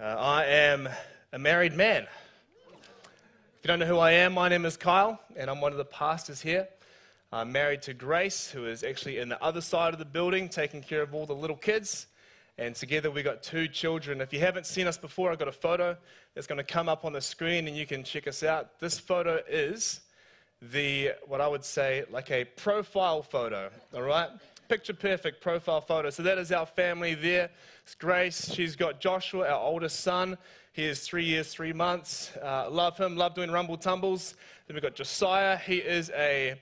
Uh, I am a married man. If you don't know who I am, my name is Kyle, and I'm one of the pastors here. I'm married to Grace, who is actually in the other side of the building taking care of all the little kids. And together we've got two children. If you haven't seen us before, I've got a photo that's going to come up on the screen and you can check us out. This photo is the, what I would say, like a profile photo, all right? Picture perfect profile photo. So that is our family there. It's Grace. She's got Joshua, our oldest son. He is three years, three months. Uh, love him, love doing rumble tumbles. Then we've got Josiah. He is a,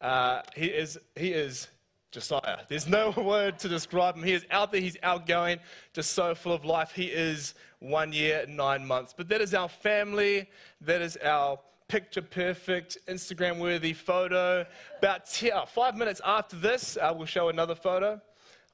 uh, he is, he is Josiah. There's no word to describe him. He is out there, he's outgoing, just so full of life. He is one year, nine months. But that is our family. That is our picture perfect, Instagram worthy photo. About ten, uh, five minutes after this, uh, we'll show another photo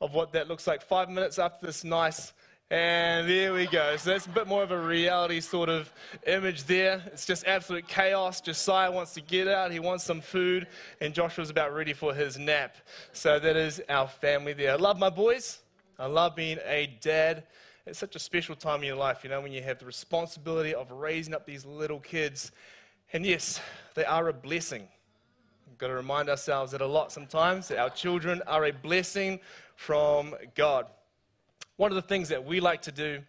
of what that looks like. Five minutes after this nice and there we go. So that's a bit more of a reality sort of image there. It's just absolute chaos. Josiah wants to get out, he wants some food, and Joshua's about ready for his nap. So that is our family there. I love my boys. I love being a dad. It's such a special time in your life, you know, when you have the responsibility of raising up these little kids. And yes, they are a blessing. We've got to remind ourselves that a lot sometimes that our children are a blessing from God. One of the things that we like to do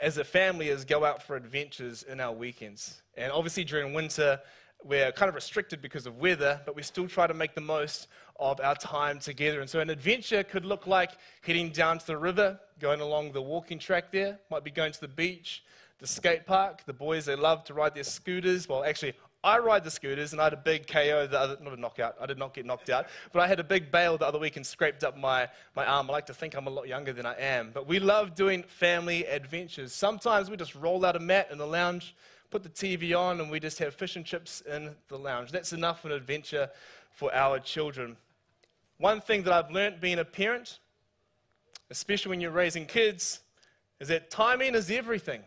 as a family is go out for adventures in our weekends. And obviously, during winter, we're kind of restricted because of weather, but we still try to make the most of our time together. And so, an adventure could look like heading down to the river, going along the walking track there, might be going to the beach, the skate park. The boys, they love to ride their scooters. Well, actually, I ride the scooters, and I had a big KO, the other, not a knockout, I did not get knocked out, but I had a big bail the other week and scraped up my, my arm. I like to think I'm a lot younger than I am. But we love doing family adventures. Sometimes we just roll out a mat in the lounge, put the TV on, and we just have fish and chips in the lounge. That's enough of an adventure for our children. One thing that I've learned being a parent, especially when you're raising kids, is that timing is everything.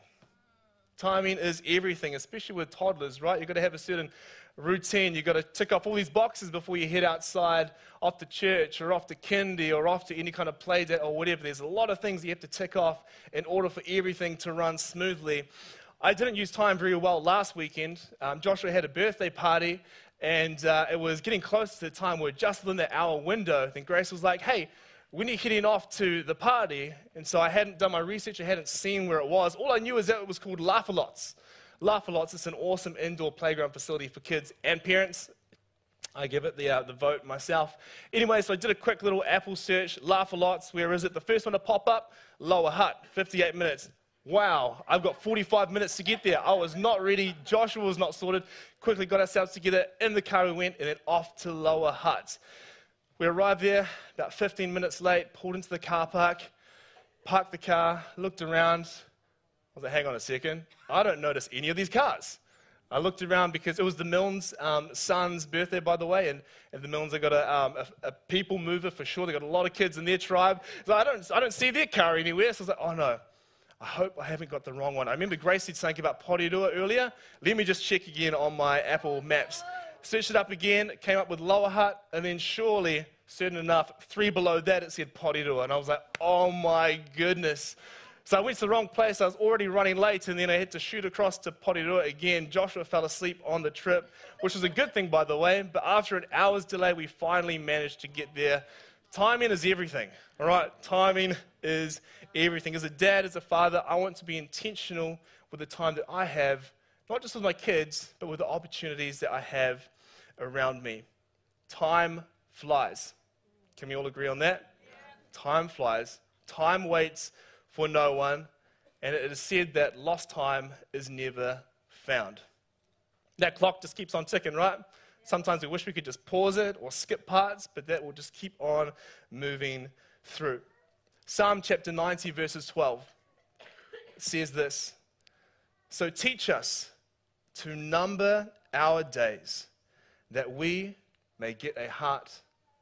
Timing is everything, especially with toddlers, right? You've got to have a certain routine. You've got to tick off all these boxes before you head outside, off to church or off to kindy or off to any kind of play date or whatever. There's a lot of things you have to tick off in order for everything to run smoothly. I didn't use time very well last weekend. Um, Joshua had a birthday party, and uh, it was getting close to the time where just within the hour window, then Grace was like, hey, when you're heading off to the party, and so I hadn't done my research, I hadn't seen where it was. All I knew is that it was called Laugh-A-Lots. Laugh-A-Lots is an awesome indoor playground facility for kids and parents. I give it the, uh, the vote myself. Anyway, so I did a quick little Apple search, Laugh-A-Lots, where is it? The first one to pop up, Lower Hutt, 58 minutes. Wow, I've got 45 minutes to get there. I was not ready. Joshua was not sorted. Quickly got ourselves together. In the car we went, and then off to Lower Hutt. We arrived there about 15 minutes late, pulled into the car park, parked the car, looked around. I was like, hang on a second. I don't notice any of these cars. I looked around because it was the Milnes um, son's birthday, by the way, and, and the Milnes have got a, um, a, a, people mover for sure. They've got a lot of kids in their tribe. So I don't, I don't see their car anywhere. So I was like, oh no, I hope I haven't got the wrong one. I remember Grace said something about Porirua earlier. Let me just check again on my Apple Maps searched it up again, came up with Lower Hutt, and then surely, certain enough, three below that it said Porirua. And I was like, oh my goodness. So I went to the wrong place. I was already running late, and then I had to shoot across to Porirua again. Joshua fell asleep on the trip, which was a good thing, by the way. But after an hour's delay, we finally managed to get there. Timing is everything, all right? Timing is everything. As a dad, as a father, I want to be intentional with the time that I have not just with my kids, but with the opportunities that I have around me. Time flies. Can we all agree on that? Yeah. Time flies. Time waits for no one, and it is said that lost time is never found. That clock just keeps on ticking, right? Sometimes we wish we could just pause it or skip parts, but that will just keep on moving through. Psalm chapter 90, verses 12 says this So teach us to number our days that we may get a heart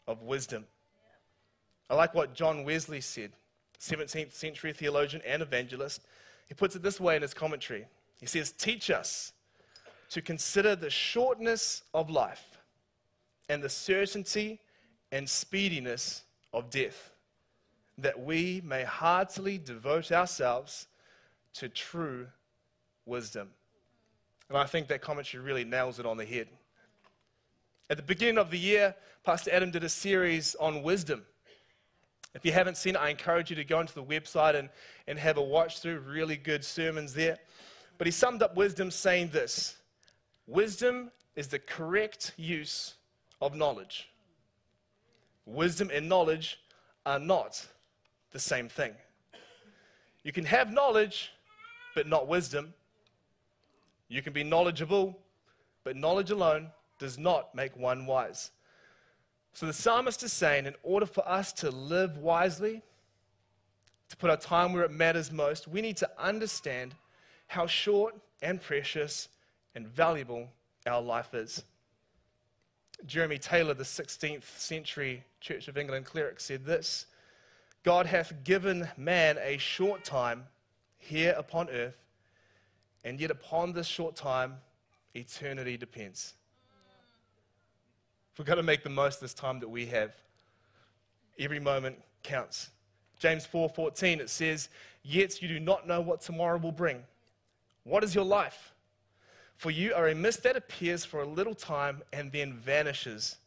of wisdom. I like what John Wesley said, 17th century theologian and evangelist. He puts it this way in his commentary He says, Teach us to consider the shortness of life and the certainty and speediness of death, that we may heartily devote ourselves to true wisdom. And I think that commentary really nails it on the head. At the beginning of the year, Pastor Adam did a series on wisdom. If you haven't seen it, I encourage you to go onto the website and, and have a watch through. Really good sermons there. But he summed up wisdom saying this Wisdom is the correct use of knowledge. Wisdom and knowledge are not the same thing. You can have knowledge, but not wisdom. You can be knowledgeable, but knowledge alone does not make one wise. So the psalmist is saying, in order for us to live wisely, to put our time where it matters most, we need to understand how short and precious and valuable our life is. Jeremy Taylor, the 16th century Church of England cleric, said this God hath given man a short time here upon earth, and yet upon this short time, eternity depends. We've got to make the most of this time that we have. Every moment counts. James 4:14 it says, "Yet you do not know what tomorrow will bring. What is your life? For you are a mist that appears for a little time and then vanishes."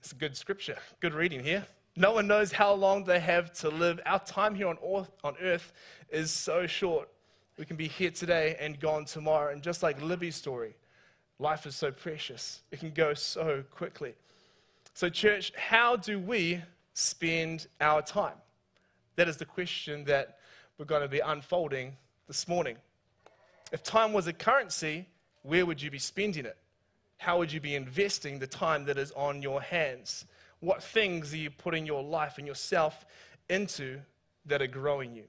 It's a good scripture. Good reading here. No one knows how long they have to live. Our time here on earth is so short. We can be here today and gone tomorrow. And just like Libby's story, Life is so precious, it can go so quickly. So, church, how do we spend our time? That is the question that we're going to be unfolding this morning. If time was a currency, where would you be spending it? How would you be investing the time that is on your hands? What things are you putting your life and yourself into that are growing you?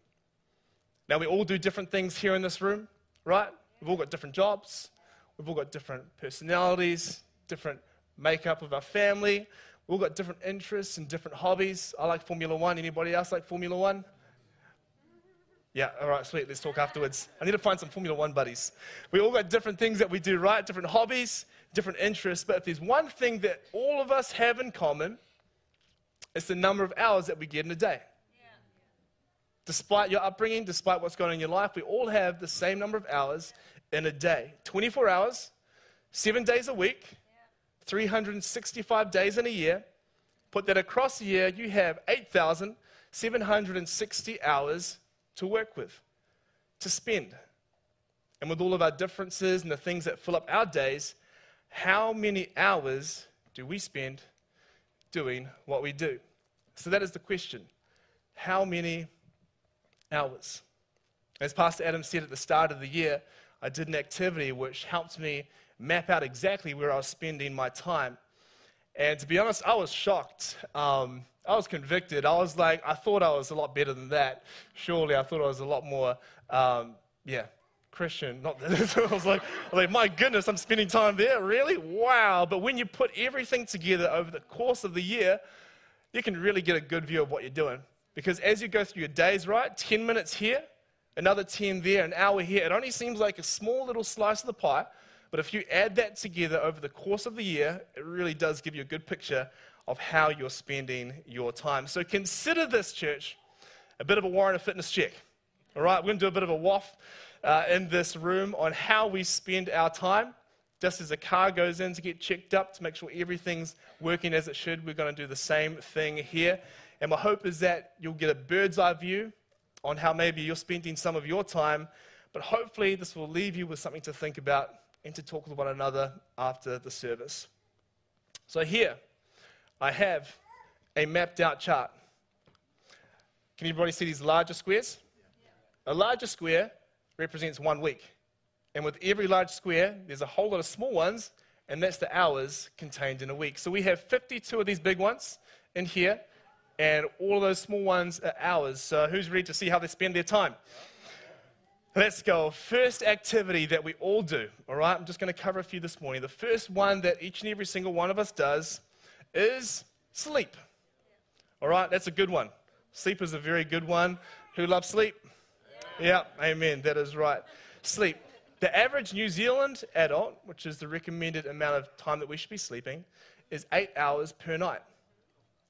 Now, we all do different things here in this room, right? We've all got different jobs, We've all got different personalities, different makeup of our family. We've all got different interests and different hobbies. I like Formula One. Anybody else like Formula One? Yeah, all right, sweet. Let's talk afterwards. I need to find some Formula One buddies. We all got different things that we do, right? Different hobbies, different interests. But if there's one thing that all of us have in common, it's the number of hours that we get in a day. Despite your upbringing, despite what's going on in your life, we all have the same number of hours in a day 24 hours, seven days a week, 365 days in a year. Put that across a year, you have 8,760 hours to work with, to spend. And with all of our differences and the things that fill up our days, how many hours do we spend doing what we do? So that is the question. How many hours? As Pastor Adam said at the start of the year, I did an activity which helped me map out exactly where I was spending my time. And to be honest, I was shocked. Um, I was convicted. I was like, I thought I was a lot better than that. Surely, I thought I was a lot more, um, yeah, Christian. Not that. I was like, like, my goodness, I'm spending time there. Really? Wow. But when you put everything together over the course of the year, you can really get a good view of what you're doing. Because as you go through your days, right, 10 minutes here, another 10 there, an hour here. It only seems like a small little slice of the pie, but if you add that together over the course of the year, it really does give you a good picture of how you're spending your time. So consider this, church, a bit of a warrant of fitness check. All right, we're going to do a bit of a WOF uh, in this room on how we spend our time. Just as a car goes in to get checked up to make sure everything's working as it should, we're going to do the same thing here. And my hope is that you'll get a bird's eye view on how maybe you're spending some of your time, but hopefully this will leave you with something to think about and to talk with one another after the service. So here, I have a mapped out chart. Can everybody see these larger squares? A larger square represents one week. And with every large square, there's a whole lot of small ones, and that's the hours contained in a week. So we have 52 of these big ones in here, and all of those small ones are ours. So who's ready to see how they spend their time? Let's go. First activity that we all do, all right? I'm just going to cover a few this morning. The first one that each and every single one of us does is sleep. All right, that's a good one. Sleep is a very good one. Who loves sleep? Yeah, amen. That is right. Sleep. The average New Zealand adult, which is the recommended amount of time that we should be sleeping, is eight hours per night.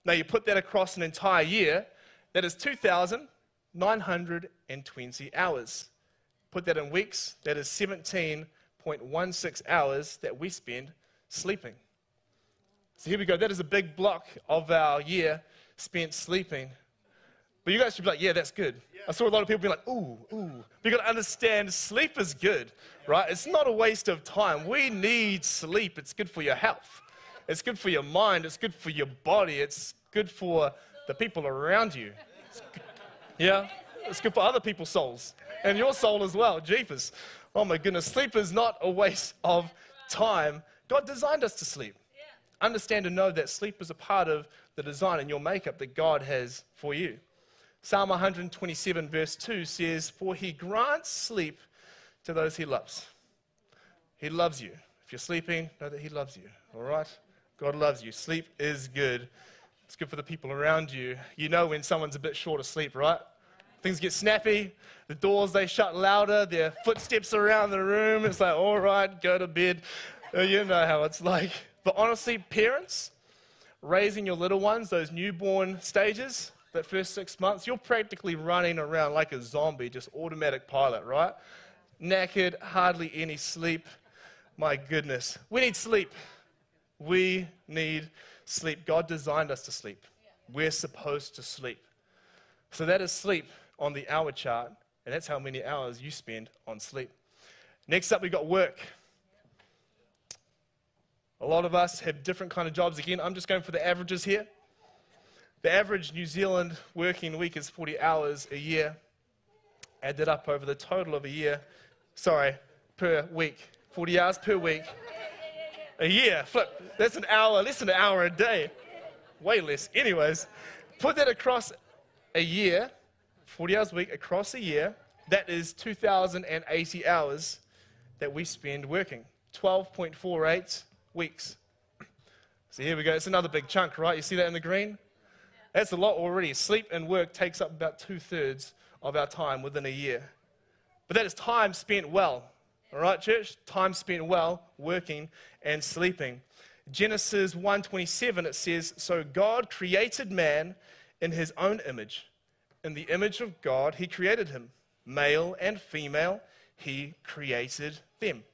Now, you put that across an entire year, that is 2,920 hours. Put that in weeks, that is 17.16 hours that we spend sleeping. So here we go. That is a big block of our year spent sleeping. But you guys should be like, yeah, that's good. Yeah. I saw a lot of people be like, ooh, ooh. But you got to understand sleep is good, right? It's not a waste of time. We need sleep. It's good for your health, it's good for your mind, it's good for your body, it's good for the people around you. It's yeah? It's good for other people's souls and your soul as well. Jeepers. Oh my goodness. Sleep is not a waste of time. God designed us to sleep. Understand and know that sleep is a part of the design and your makeup that God has for you. Psalm 127, verse 2 says, For he grants sleep to those he loves. He loves you. If you're sleeping, know that he loves you. All right? God loves you. Sleep is good. It's good for the people around you. You know when someone's a bit short of sleep, right? Things get snappy. The doors, they shut louder. Their footsteps around the room. It's like, all right, go to bed. Uh, you know how it's like. But honestly, parents, raising your little ones, those newborn stages, that first six months, you're practically running around like a zombie, just automatic pilot, right? Knackered, hardly any sleep. My goodness. We need sleep. We need sleep. God designed us to sleep. We're supposed to sleep. So that is sleep on the hour chart, and that's how many hours you spend on sleep. Next up, we've got work. A lot of us have different kind of jobs. Again, I'm just going for the averages here. The average New Zealand working week is 40 hours a year. Added up over the total of a year, sorry, per week. 40 hours per week. A year, flip, that's an hour, less than an hour a day. Way less. Anyways, put that across a year, 40 hours a week, across a year, that is 2,080 hours that we spend working. 12.48 weeks. So here we go. It's another big chunk, right? You see that in the green? That's a lot already. Sleep and work takes up about two thirds of our time within a year. But that is time spent well. All right, church? Time spent well working and sleeping. Genesis 1:27 it says, "So God created man in his own image. In the image of God he created him. Male and female he created them."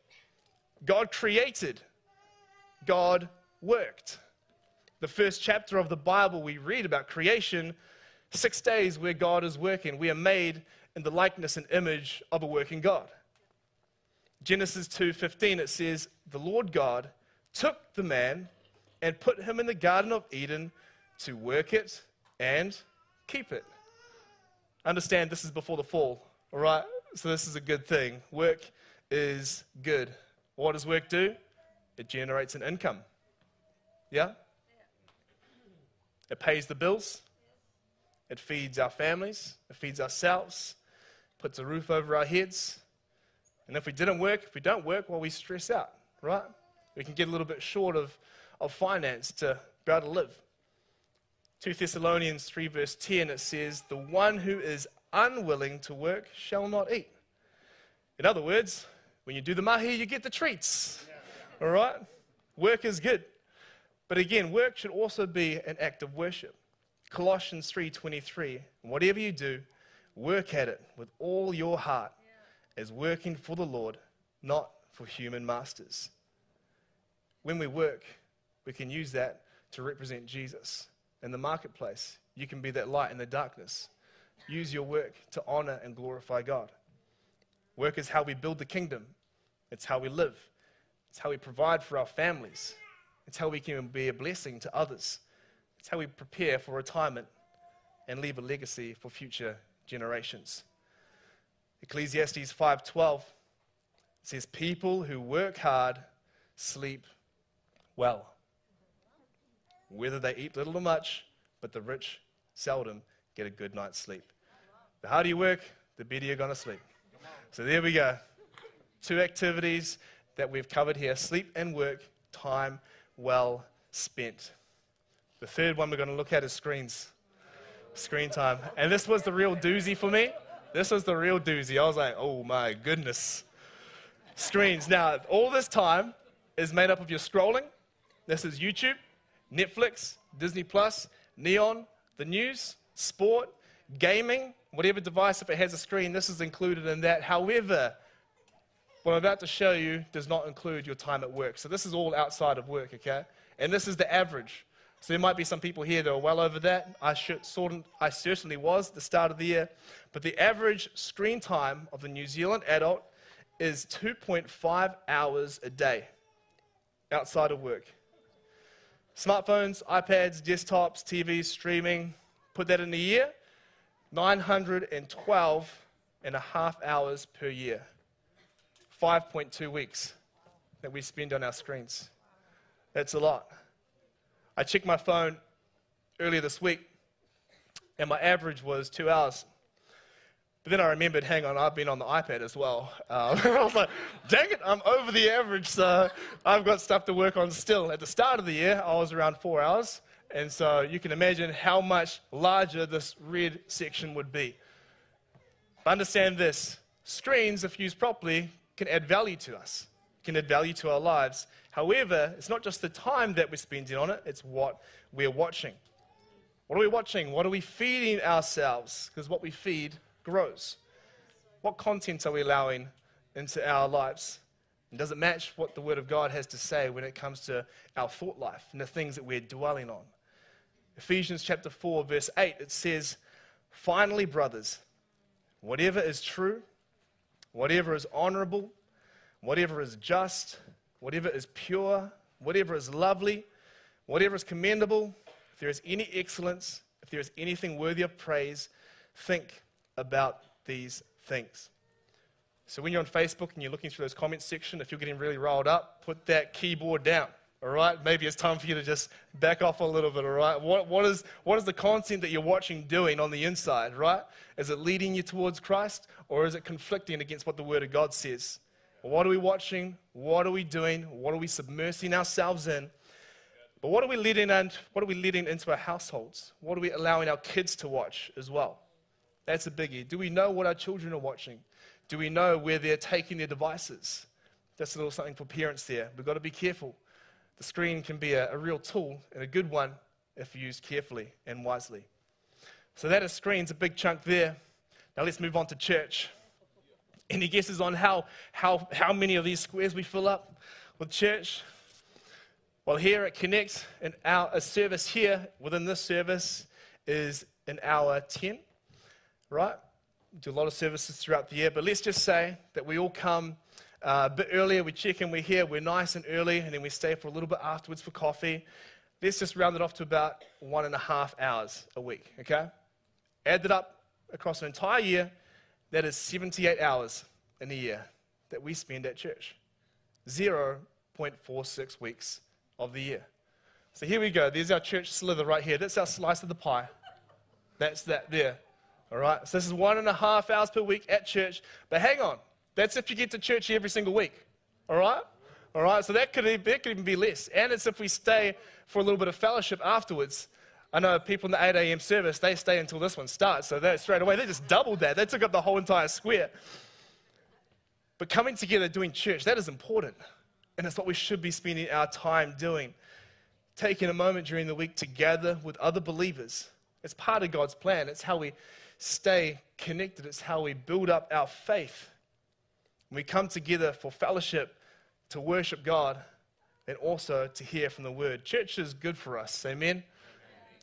God created God worked. The first chapter of the Bible, we read about creation, six days where God is working. We are made in the likeness and image of a working God. Genesis 2:15 it says, "The Lord God took the man and put him in the garden of Eden to work it and keep it." Understand this is before the fall, all right? So this is a good thing. Work is good. What does work do? it generates an income. Yeah? It pays the bills. It feeds our families. It feeds ourselves. Puts a roof over our heads. And if we didn't work, if we don't work, well, we stress out, right? We can get a little bit short of, of finance to be able to live. 2 Thessalonians 3, verse 10, it says, The one who is unwilling to work shall not eat. In other words, when you do the mahi, you get the treats. All right? Work is good. But again, work should also be an act of worship. Colossians 3:23, whatever you do, work at it with all your heart as working for the Lord, not for human masters. When we work, we can use that to represent Jesus in the marketplace. You can be that light in the darkness. Use your work to honor and glorify God. Work is how we build the kingdom. It's how we live. It's how we provide for our families. It's how we can be a blessing to others. It's how we prepare for retirement and leave a legacy for future generations. Ecclesiastes 5:12 says people who work hard sleep well. Whether they eat little or much, but the rich seldom get a good night's sleep. The harder you work, the better you're going to sleep. So there we go. Two activities that we've covered here sleep and work, time well spent. The third one we're going to look at is screens. Screen time. And this was the real doozy for me. This was the real doozy. I was like, oh my goodness. Screens. Now, all this time is made up of your scrolling. This is YouTube, Netflix, Disney Plus, Neon, the news, sport, gaming, whatever device, if it has a screen, this is included in that. However, what I'm about to show you does not include your time at work. So this is all outside of work, okay? And this is the average. So there might be some people here that are well over that. I, should, I certainly was at the start of the year. But the average screen time of the New Zealand adult is 2.5 hours a day outside of work. Smartphones, iPads, desktops, TVs, streaming, put that in a year, 912 and a half hours per year. 5.2 weeks that we spend on our screens. That's a lot. I checked my phone earlier this week, and my average was two hours. But then I remembered, hang on, I've been on the iPad as well. Uh, I was like, dang it, I'm over the average, so I've got stuff to work on still. At the start of the year, I was around four hours, and so you can imagine how much larger this red section would be. But understand this screens, if used properly, can add value to us, can add value to our lives. However, it's not just the time that we're spending on it, it's what we're watching. What are we watching? What are we feeding ourselves? Because what we feed grows. What content are we allowing into our lives? And does it match what the Word of God has to say when it comes to our thought life and the things that we're dwelling on? Ephesians chapter 4, verse 8, it says, Finally, brothers, whatever is true, whatever is honorable, whatever is just, whatever is pure, whatever is lovely, whatever is commendable, if there is any excellence, if there is anything worthy of praise, think about these things. So when you're on Facebook and you're looking through those comments section, if you're getting really riled up, put that keyboard down. All right, maybe it's time for you to just back off a little bit. All right, what, what, is, what is the content that you're watching doing on the inside? Right, is it leading you towards Christ, or is it conflicting against what the Word of God says? What are we watching? What are we doing? What are we submersing ourselves in? But what are we leading and what are we leading into our households? What are we allowing our kids to watch as well? That's a biggie. Do we know what our children are watching? Do we know where they're taking their devices? That's a little something for parents there. We've got to be careful. The screen can be a, a real tool and a good one if used carefully and wisely. So that is screens, a big chunk there. Now let's move on to church. Any guesses on how, how, how many of these squares we fill up with church? Well, here at Connect, and our a service here within this service is an hour 10, right? Do a lot of services throughout the year, but let's just say that we all come uh, a bit earlier. We check in, we're here, we're nice and early, and then we stay for a little bit afterwards for coffee. Let's just round it off to about one and a half hours a week, okay? Add that up across an entire year, that is 78 hours in a year that we spend at church. 0.46 weeks of the year. So here we go. There's our church slither right here. That's our slice of the pie. That's that there. All right. So this is one and a half hours per week at church. But hang on. That's if you get to church every single week. All right? All right. So that could, that could even be less. And it's if we stay for a little bit of fellowship afterwards. I know people in the 8 a.m. service, they stay until this one starts. So that straight away, they just doubled that. They took up the whole entire square. But coming together, doing church, that is important. And it's what we should be spending our time doing. Taking a moment during the week to gather with other believers. It's part of God's plan. It's how we stay connected, it's how we build up our faith. We come together for fellowship, to worship God, and also to hear from the Word. Church is good for us. Amen.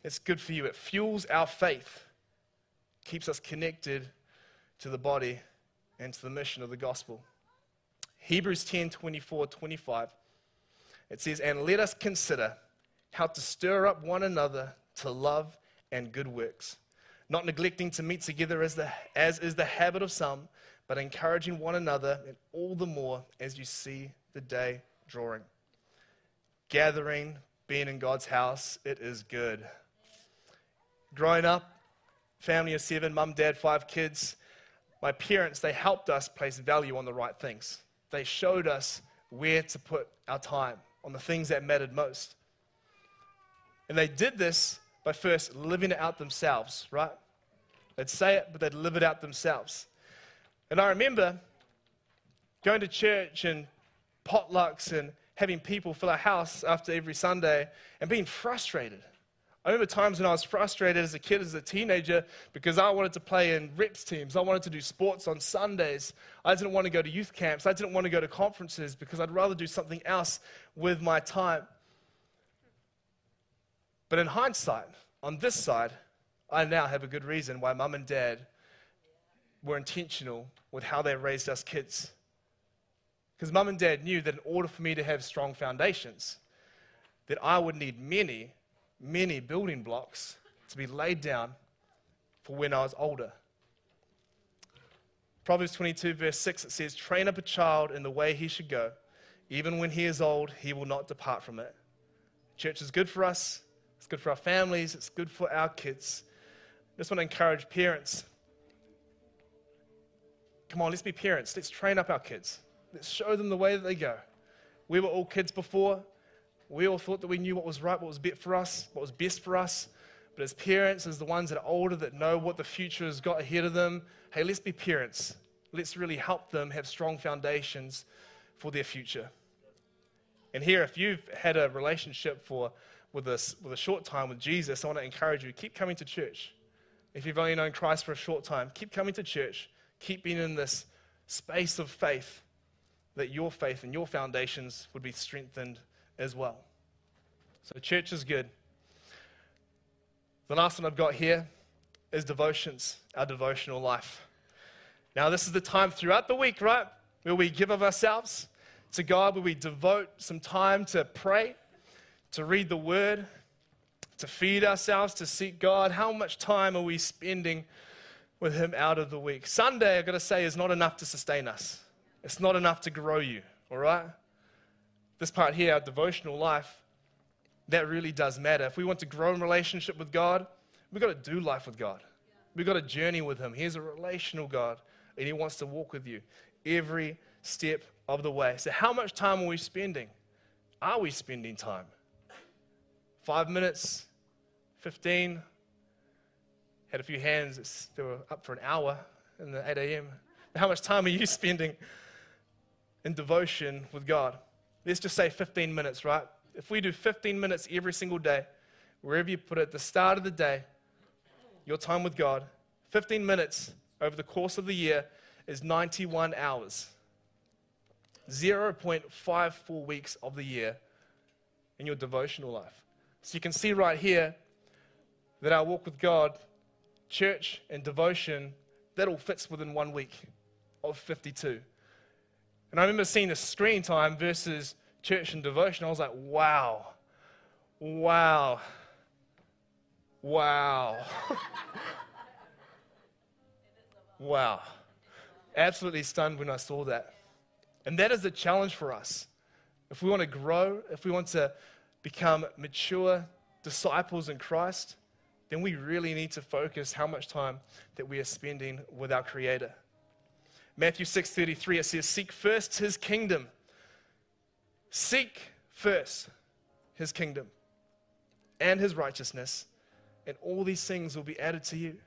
It's good for you. It fuels our faith, keeps us connected to the body and to the mission of the gospel. Hebrews 10 24, 25. It says, And let us consider how to stir up one another to love and good works, not neglecting to meet together as, the, as is the habit of some, but encouraging one another, and all the more as you see the day drawing. Gathering, being in God's house, it is good. Growing up, family of seven, mum, dad, five kids, my parents, they helped us place value on the right things. They showed us where to put our time on the things that mattered most. And they did this by first living it out themselves, right? They'd say it, but they'd live it out themselves. And I remember going to church and potlucks and having people fill our house after every Sunday and being frustrated I remember times when I was frustrated as a kid, as a teenager, because I wanted to play in reps teams. I wanted to do sports on Sundays. I didn't want to go to youth camps. I didn't want to go to conferences because I'd rather do something else with my time. But in hindsight, on this side, I now have a good reason why mum and dad were intentional with how they raised us kids. Because mum and dad knew that in order for me to have strong foundations, that I would need many, many building blocks to be laid down for when I was older. Proverbs 22, verse 6, it says, Train up a child in the way he should go. Even when he is old, he will not depart from it. Church is good for us, it's good for our families, it's good for our kids. I just want to encourage parents. Come on, let's be parents. Let's train up our kids. Let's show them the way that they go. We were all kids before. We all thought that we knew what was right, what was best for us, what was best for us. But as parents, as the ones that are older that know what the future has got ahead of them, hey, let's be parents. Let's really help them have strong foundations for their future. And here, if you've had a relationship for with a, with a short time with Jesus, I want to encourage you keep coming to church. If you've only known Christ for a short time, keep coming to church. Keep being in this space of faith that your faith and your foundations would be strengthened as well. So, church is good. The last one I've got here is devotions, our devotional life. Now, this is the time throughout the week, right, where we give of ourselves to God, where we devote some time to pray, to read the Word, to feed ourselves, to seek God. How much time are we spending with Him out of the week? Sunday, I've got to say, is not enough to sustain us, it's not enough to grow you, all right? This part here, our devotional life, that really does matter. If we want to grow in relationship with God, we've got to do life with God. We've got to journey with Him. He's a relational God, and He wants to walk with you every step of the way. So, how much time are we spending? Are we spending time? Five minutes, 15. Had a few hands that were up for an hour in the 8 a.m. How much time are you spending in devotion with God? Let's just say 15 minutes, right? If we do 15 minutes every single day, wherever you put it, at the start of the day, your time with God, 15 minutes over the course of the year is 91 hours. 0.54 weeks of the year in your devotional life. So you can see right here that our walk with God, church and devotion, that all fits within one week of 52. And I remember seeing the screen time versus church and devotion. I was like, wow, wow, wow, wow. Absolutely stunned when I saw that. And that is a challenge for us. If we want to grow, if we want to become mature disciples in Christ, then we really need to focus how much time that we are spending with our creator. Matthew 6:33 it says seek first his kingdom. Seek first his kingdom and his righteousness and all these things will be added to you.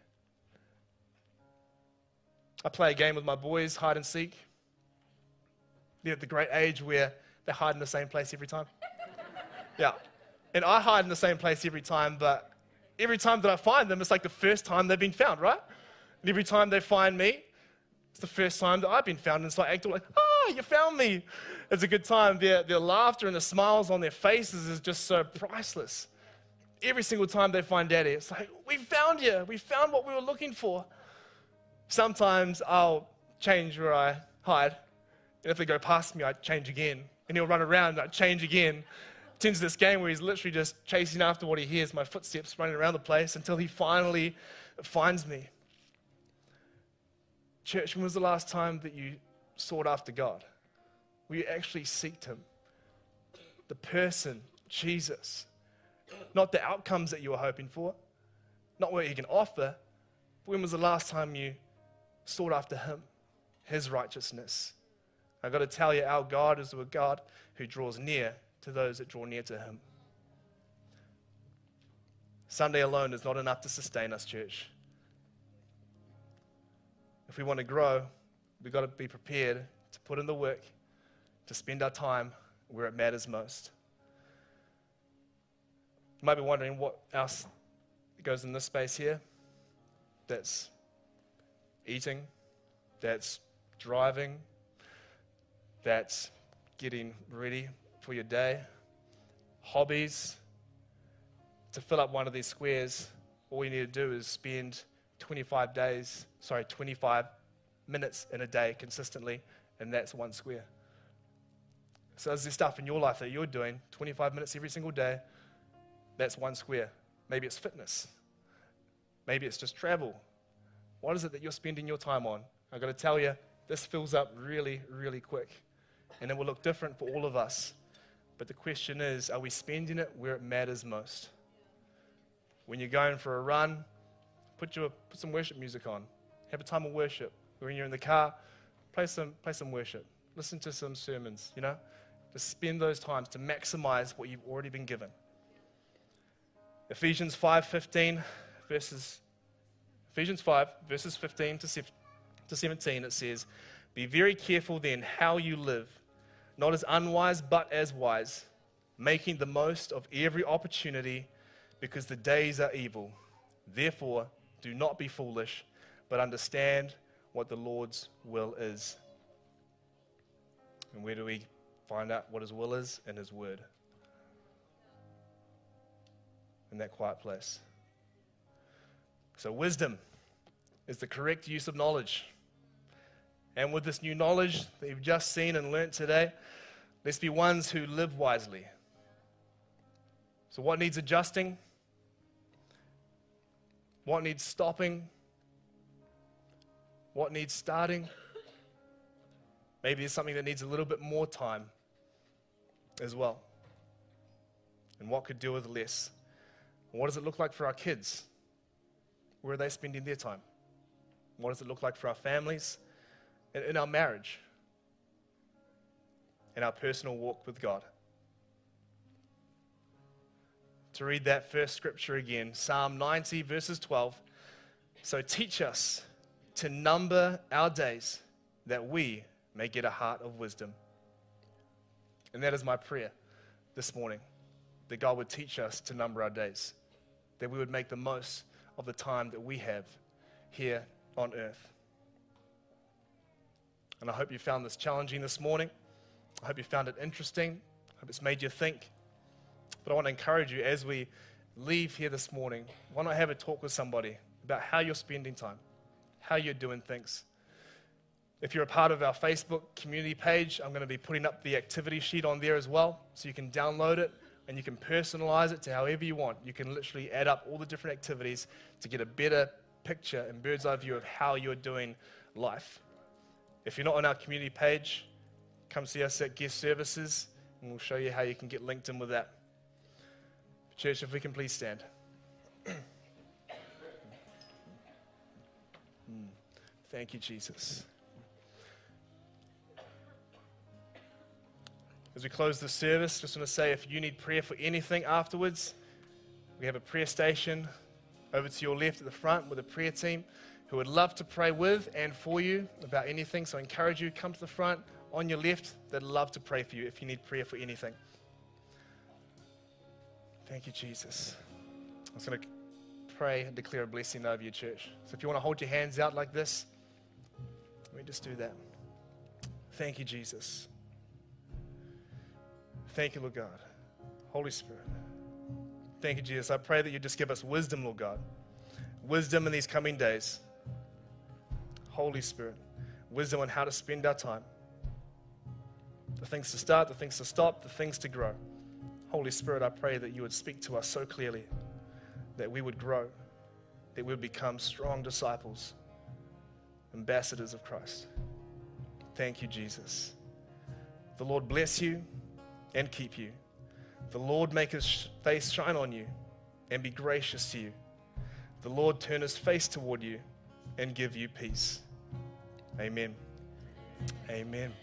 I play a game with my boys, hide and seek. They're at the great age where they hide in the same place every time. Yeah. And I hide in the same place every time, but every time that I find them, it's like the first time they've been found, right? And every time they find me, it's the first time that I've been found. And it's I act like, ah, you found me. It's a good time. Their, their laughter and the smiles on their faces is just so priceless. Every single time they find daddy, it's like, we found you. We found what we were looking for. Sometimes I'll change where I hide. And if they go past me, I change again. And he'll run around and I change again turns this game where he's literally just chasing after what he hears, my footsteps running around the place until he finally finds me. Church, when was the last time that you sought after God? Where you actually seeked him? The person, Jesus. Not the outcomes that you were hoping for, not what he can offer. When was the last time you sought after him, his righteousness? I've got to tell you, our God is a God who draws near to those that draw near to Him. Sunday alone is not enough to sustain us, church. If we want to grow, we've got to be prepared to put in the work, to spend our time where it matters most. You might be wondering what else goes in this space here. That's eating, that's driving, that's getting ready for your day, hobbies. To fill up one of these squares, all you need to do is spend 25 days, sorry, 25 minutes in a day consistently, and that's one square. So, is there stuff in your life that you're doing 25 minutes every single day? That's one square. Maybe it's fitness. Maybe it's just travel. What is it that you're spending your time on? I've got to tell you, this fills up really, really quick. And it will look different for all of us. But the question is are we spending it where it matters most? When you're going for a run, put, put some worship music on. Have a time of worship. When you're in the car, play some, play some worship. Listen to some sermons, you know? Just spend those times to maximize what you've already been given. Ephesians 5:15 verses Ephesians 5 verses 15 to 17 it says, "Be very careful then how you live, not as unwise but as wise, making the most of every opportunity because the days are evil. Therefore, do not be foolish, but understand what the Lord's will is." And where do we find out what his will is? In his word. In that quiet place. So, wisdom is the correct use of knowledge. And with this new knowledge that you've just seen and learnt today, let's be ones who live wisely. So, what needs adjusting? What needs stopping? What needs starting? Maybe there's something that needs a little bit more time as well. And what could do with less? What does it look like for our kids? Where are they spending their time? What does it look like for our families? In, in our marriage? In our personal walk with God? To read that first scripture again, Psalm 90, verses 12. So teach us to number our days that we may get a heart of wisdom. And that is my prayer this morning that God would teach us to number our days, that we would make the most of the time that we have here on earth. And I hope you found this challenging this morning. I hope you found it interesting. I hope it's made you think. But I want to encourage you as we leave here this morning, why not have a talk with somebody about how you're spending time, how you're doing things. If you're a part of our Facebook community page, I'm going to be putting up the activity sheet on there as well, so you can download it and you can personalize it to however you want. You can literally add up all the different activities to get a better picture and bird's eye view of how you're doing life. If you're not on our community page, come see us at guest services and we'll show you how you can get linked in with that. Church, if we can please stand. Hmm. Thank you, Jesus. As we close the service, just want to say if you need prayer for anything afterwards, we have a prayer station over to your left at the front with a prayer team who would love to pray with and for you about anything. So I encourage you, come to the front on your left. They'd love to pray for you if you need prayer for anything. Thank you, Jesus. I'm just going to pray and declare a blessing over your church. So if you want to hold your hands out like this, let me just do that. Thank you, Jesus. Thank you, Lord God. Holy Spirit. Thank you, Jesus. I pray that you just give us wisdom, Lord God. Wisdom in these coming days. Holy Spirit. Wisdom on how to spend our time. The things to start, the things to stop, the things to grow. Holy Spirit, I pray that you would speak to us so clearly that we would grow, that we would become strong disciples, ambassadors of Christ. Thank you, Jesus. The Lord bless you and keep you. The Lord make his face shine on you and be gracious to you. The Lord turn his face toward you and give you peace. Amen. Amen.